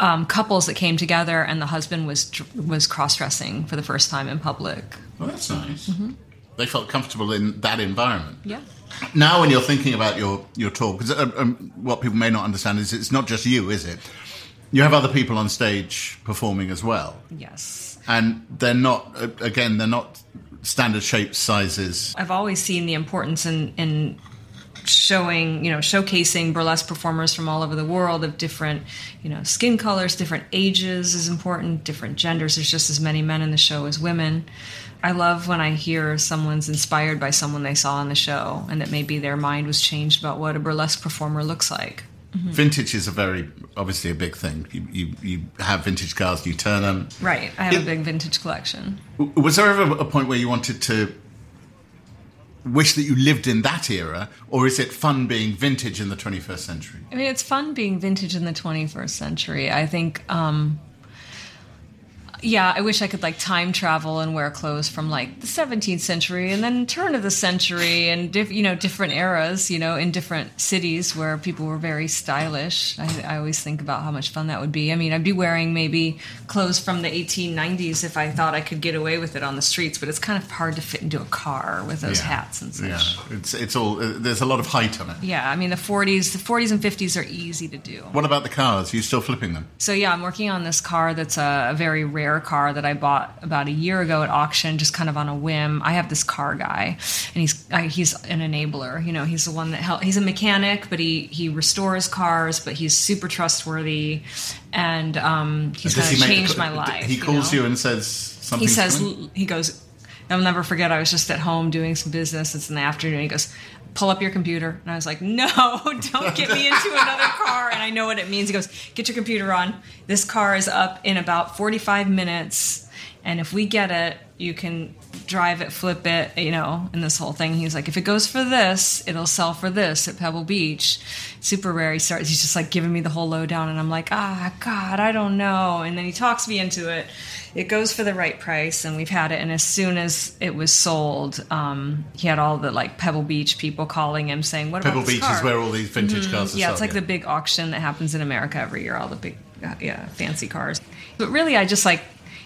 Um, couples that came together, and the husband was was cross dressing for the first time in public. Well, that's nice. They felt comfortable in that environment. Yeah. Now, when you're thinking about your your tour, because um, um, what people may not understand is it's not just you, is it? You have other people on stage performing as well, Yes. and they're not. Again, they're not standard shapes, sizes. I've always seen the importance in, in showing, you know, showcasing burlesque performers from all over the world of different, you know, skin colors, different ages is important, different genders. There's just as many men in the show as women. I love when I hear someone's inspired by someone they saw on the show and that maybe their mind was changed about what a burlesque performer looks like. Vintage is a very obviously a big thing. You you, you have vintage cars, you turn them. Right. I have It- a big vintage collection. Was there ever a point where you wanted to wish that you lived in that era, or is it fun being vintage in the 21st century? I mean, it's fun being vintage in the 21st century. I think, um, yeah, I wish I could like time travel and wear clothes from like the 17th century and then turn of the century and diff, you know different eras, you know, in different cities where people were very stylish. I, I always think about how much fun that would be. I mean, I'd be wearing maybe clothes from the 1890s if I thought I could get away with it on the streets, but it's kind of hard to fit into a car with those Yeah. hats and such. Yeah, it's it's all. Uh, there's a lot of height on it. Yeah, I mean the 40s, the 40s and 50s are easy to do. What about the cars? Are you still flipping them? So yeah, I'm working on this car that's a, a very rare car that I bought about a year ago at auction, just kind of on a whim. I have this car guy, and he's I, he's an enabler. You know, he's the one that help. He's a mechanic, but he he restores cars, but he's super trustworthy, and um, he's kind he of make- changed my life. He calls know? you and says something. he says he goes i'll never forget i was just at home doing some business it's in the afternoon he goes pull up your computer. And i was like no (laughs) don't get me into another car. And i know what it means. He goes get your computer on. This car is up in about 45 minutes. And if we get it you can drive it flip it you know and this whole thing. He's like if it goes for this it'll sell for this at pebble beach. Super rare. He starts he's just like giving me the whole lowdown. And i'm like ah god i don't know. And then he talks me into it. It goes for the right price. And we've had it. And as soon as it was sold um, he had all the like pebble beach people calling him saying what Pebble about Beach car? is where all these vintage cars are yeah it's like the big auction that happens in america every year all the big uh, yeah fancy cars. But really i just like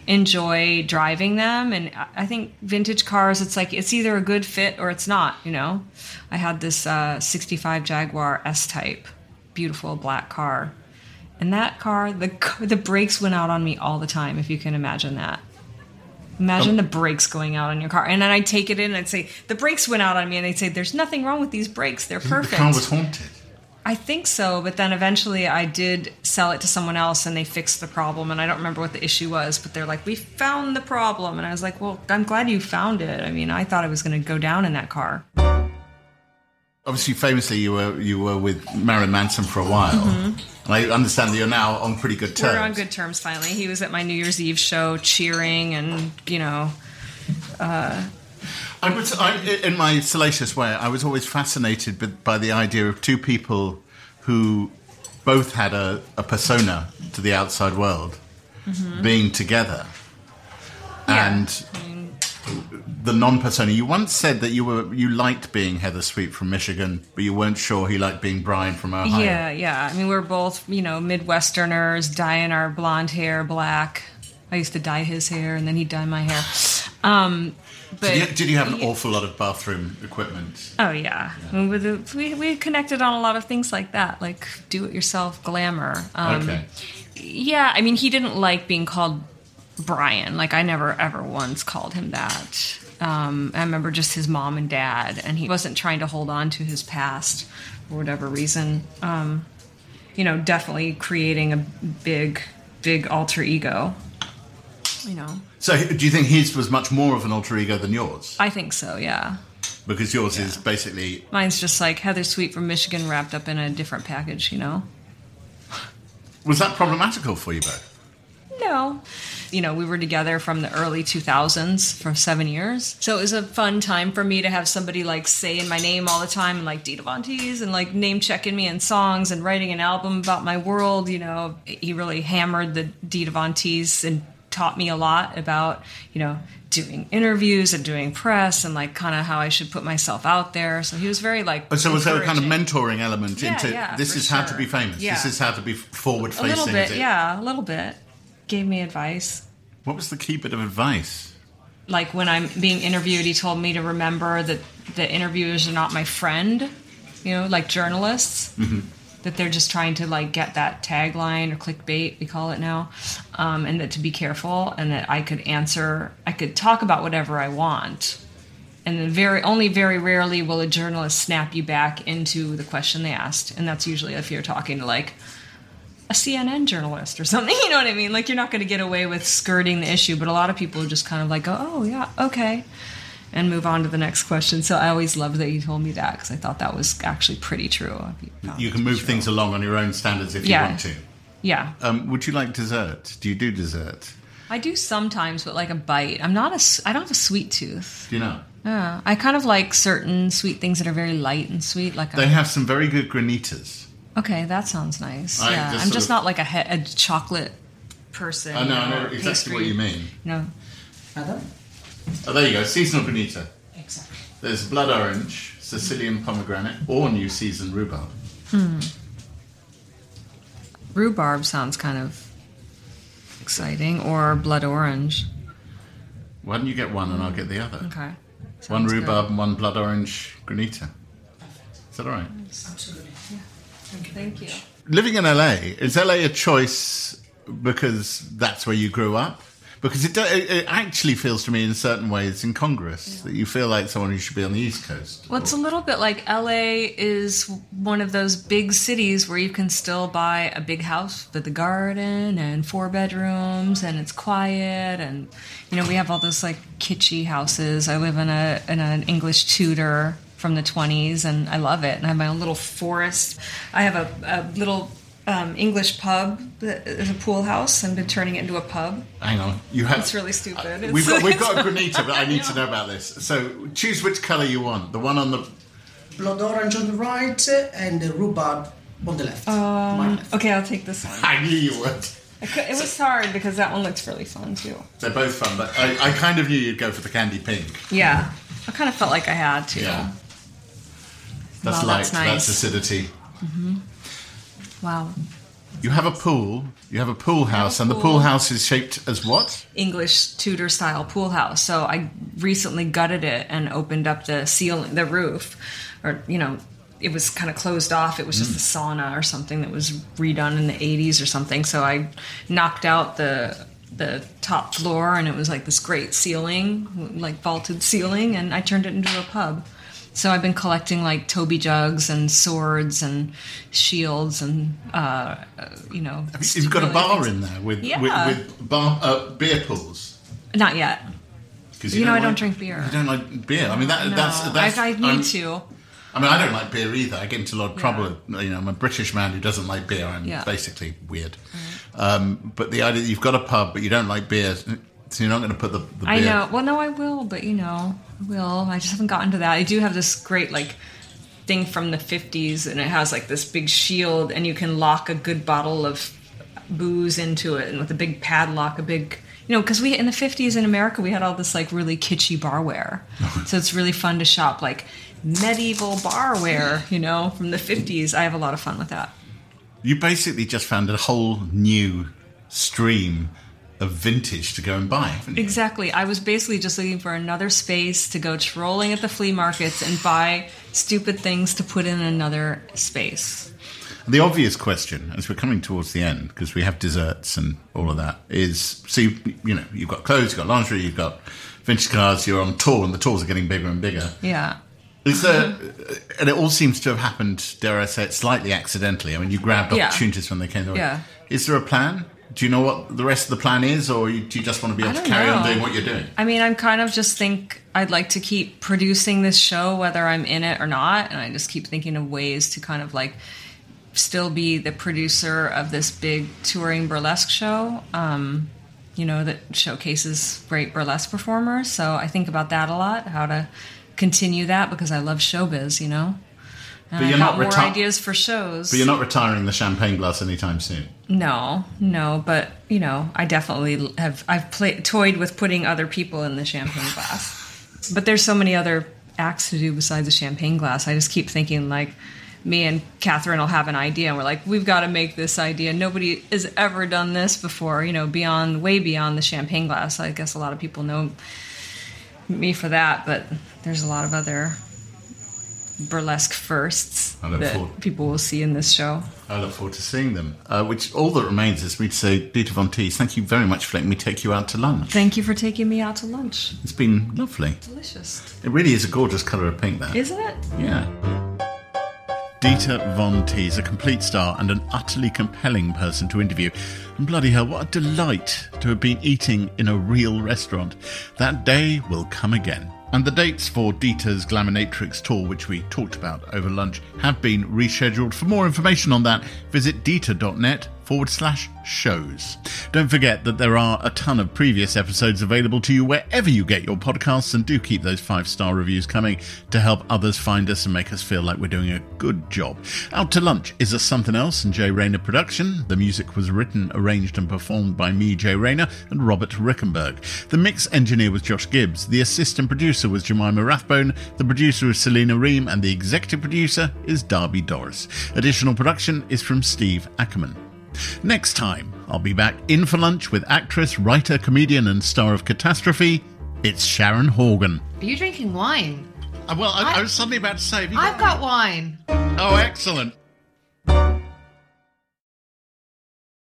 enjoy driving them and I- think vintage cars it's like it's either a good fit or it's not you know? I had this uh, 65 jaguar s-type beautiful black car and that car the (laughs) the brakes went out on me all the time if you can imagine that Imagine the brakes going out on your car. And then I'd take it in and I'd say, the brakes went out on me. And they'd say, there's nothing wrong with these brakes. They're perfect. The car was haunted. I think so, but then eventually I did sell it to someone else and they fixed the problem. And I don't remember what the issue was, but they're like, we found the problem. And I was like, well, I'm glad you found it. I mean, I thought I was going to go down in that car. Obviously, famously, you were you were with Marilyn Manson for a while, and I understand that you're now on pretty good terms. Mm-hmm. We're on good terms finally. He was at my New Year's Eve show cheering and, you know, I was, I, in my salacious way, I was always fascinated by, by the idea of two people who both had a, a persona to the outside world being together. Mm-hmm. Yeah. And the non-persona. You once said that you were you liked being Heather Sweet from Michigan, but you weren't sure he liked being Brian from Ohio. Yeah, yeah. I mean, we're both, you know, Midwesterners, dyeing our blonde hair black. I used to dye his hair, and then he'd dye my hair. Um, but Did you, did you have an awful lot of bathroom equipment? oh yeah, We, were the- we we connected on a lot of things like that, like do-it-yourself glamour. Um, okay. Yeah, I mean, he didn't like being called Brian. Like, I never ever once called him that. Um, I remember just his mom and dad, and he wasn't trying to hold on to his past for whatever reason. Um, you know, definitely creating a big, big alter ego. You know, So, do you think his was much more of an alter ego than yours? I think so. Yeah, Because yours is basically mine's just like Heather Sweet from Michigan wrapped up in a different package. You know. was that problematical for you both? No. You know, we were together from the early 2000s for seven years. So it was a fun time for me to have somebody like saying my name all the time and like Dita Von Teese and like name checking me in songs and writing an album about my world. You know, he really hammered the Dita Von Teese and taught me a lot about you know doing interviews and doing press and like kind of how I should put myself out there. So he was very like. Oh, So was there a kind of mentoring element Yeah, into yeah, this is how to be famous. Yeah. This is how to be forward facing. A little bit, yeah, a little bit. Gave me advice. What was the key bit of advice? like when I'm being interviewed, he told me to remember that the interviewers are not my friend, you know, like journalists, that they're just trying to like get that tagline or clickbait, we call it now, um, and that to be careful and that I could answer, I could talk about whatever I want. And then very only very rarely will a journalist snap you back into the question they asked, and that's usually if you're talking to like a CNN journalist or something. (laughs) You know what I mean? Like you're not going to get away with skirting the issue, but a lot of people just kind of like go, "Oh yeah, okay," and move on to the next question. So I always loved that you told me that because I thought that was actually pretty true. You can move true. things along on your own standards if you want to. Yeah, Um, would you like dessert? Do you do dessert? I do sometimes, but like a bite. I'm not a. I don't have a sweet tooth. Do you know? Yeah, I kind of like certain sweet things that are very light and sweet. Like They have some very good granitas. Okay, that sounds nice. I yeah, just I'm just of- not like a, he- a chocolate person. I know, I know or exactly what you mean. No, Madam? Oh, there you go. Seasonal granita. Exactly. There's blood orange, Sicilian pomegranate, or new season rhubarb. Hmm. Rhubarb sounds kind of exciting, or blood orange. Why don't you get one and I'll get the other? Okay. one Sounds rhubarb and one blood orange granita. Is that all right? Absolutely. Good. Thank you. Living in LA, is LA a choice because that's where you grew up? Because it, it, it actually feels to me in certain ways incongruous that you feel like someone who should be on the East Coast. Well, it's a little bit like LA is one of those big cities where you can still buy a big house with a garden and four bedrooms and it's quiet and you know we have all those like kitschy houses. I live in a in an English Tudor from the 20s and I love it and I have my own little forest. I have a, a little um, English pub that is a pool house and been turning it into a pub. Hang on, you have. It's really stupid. It's- We've got, we've got a granita, but I need to (laughs) know about this. So choose which colour you want. The one on the. Blood orange on the right and the rhubarb on the left. Um, My left. Okay, I'll take this one. I knew you would. I cou- It was hard because that one looks really fun too. They're both fun, but I, I kind of knew you'd go for the candy pink. Yeah, I kind of felt like I had to. Yeah. That's Wow, light. that's That's, nice. acidity. Mm-hmm. Wow. You have a pool. You have a pool house, and the pool pool. house is shaped as what? English Tudor style pool house. So I recently gutted it and opened up the ceiling, the roof, or you know, it was kind of closed off. It was just mm. a sauna or something that was redone in the '80s or something. So I knocked out the the top floor, and it was like this great ceiling, like vaulted ceiling, and I turned it into a pub. So I've been collecting like Toby jugs and swords and shields and uh, uh, you know. You've got a bar things- in there with Yeah. with, with bar, uh, beer pools. Not yet. Because You know, I don't drink beer. You don't like beer. I mean, that, No, that's that's. I, I need I'm- to. I mean, I don't like beer either. I get into a lot of trouble. You know, I'm a British man who doesn't like beer. I'm Yeah. basically weird. Um, but the idea that you've got a pub, but you don't like beer, so you're not going to put the, the. I know. Well, no, I will, but you know, I will. I just haven't gotten to that. I do have this great like thing from the 50s, and it has like this big shield, and you can lock a good bottle of booze into it, and with a big padlock, a big. You know, because we in the 50s in America we had all this like really kitschy barware, (laughs) so it's really fun to shop like medieval barware. You know, from the 50s. I have a lot of fun with that. You basically just found a whole new stream of vintage to go and buy? Exactly. I was basically just looking for another space to go trolling at the flea markets and buy stupid things to put in another space. The obvious question, as we're coming towards the end, because we have desserts and all of that, is so you, you know you've got clothes, you've got lingerie, you've got vintage cars, you're on tour, and the tours are getting bigger and bigger. Yeah. Is there, mm-hmm. uh, and it all seems to have happened, dare I say it, slightly accidentally. I mean, you grabbed Yeah. opportunities when they came. Their way. Yeah. Is there a plan? Do you know what the rest of the plan is, or you, do you just want to be able to carry on doing what you're doing? I mean, I'm kind of just think I'd like to keep producing this show whether I'm in it or not, and I just keep thinking of ways to kind of like still be the producer of this big touring burlesque show. Um, you know that showcases great burlesque performers. So I think about that a lot, how to continue that because I love showbiz. You know, And But I've you're got not more ideas for shows. But you're not retiring the champagne glass anytime soon. No, no, but you know, I definitely have. I've played toyed with putting other people in the champagne glass, but there's so many other acts to do besides the champagne glass. I just keep thinking like. Me and Catherine will have an idea, and we're like, we've got to make this idea. Nobody has ever done this before, you know, beyond, way beyond the champagne glass. I guess a lot of people know me for that, but there's a lot of other burlesque firsts that forward- people will see in this show. I look forward to seeing them. Uh, which all that remains is me to say, Dita Von Teese, thank you very much for letting me take you out to lunch. Thank you for taking me out to lunch. It's been lovely. Delicious. It really is a gorgeous colour of pink, that. Isn't it? Yeah. Dita Von Teese, a complete star and an utterly compelling person to interview. And bloody hell, what a delight to have been eating in a real restaurant. That day will come again. And the dates for Dita's Glaminatrix tour, which we talked about over lunch, have been rescheduled. For more information on that, visit dita.net forward slash shows. Don't forget that there are a ton of previous episodes available to you wherever you get your podcasts, and do keep those five star reviews coming to help others find us and make us feel like we're doing a good job. Out to Lunch is a Somethin' Else and Jay Rayner production. The music was written, arranged, and performed by me, Jay Rayner, and Robert Rickenberg. The mix engineer was Josh Gibbs. The assistant producer was Jemima Rathbone. The producer is Selena Ream, and the executive producer is Darby Doris. Additional production is from Steve Ackerman. Next time, I'll be back in for lunch with actress, writer, comedian, and star of Catastrophe. It's Sharon Horgan. Are you drinking wine? Uh, well, I, I was suddenly about to say, I've got wine. Oh, excellent.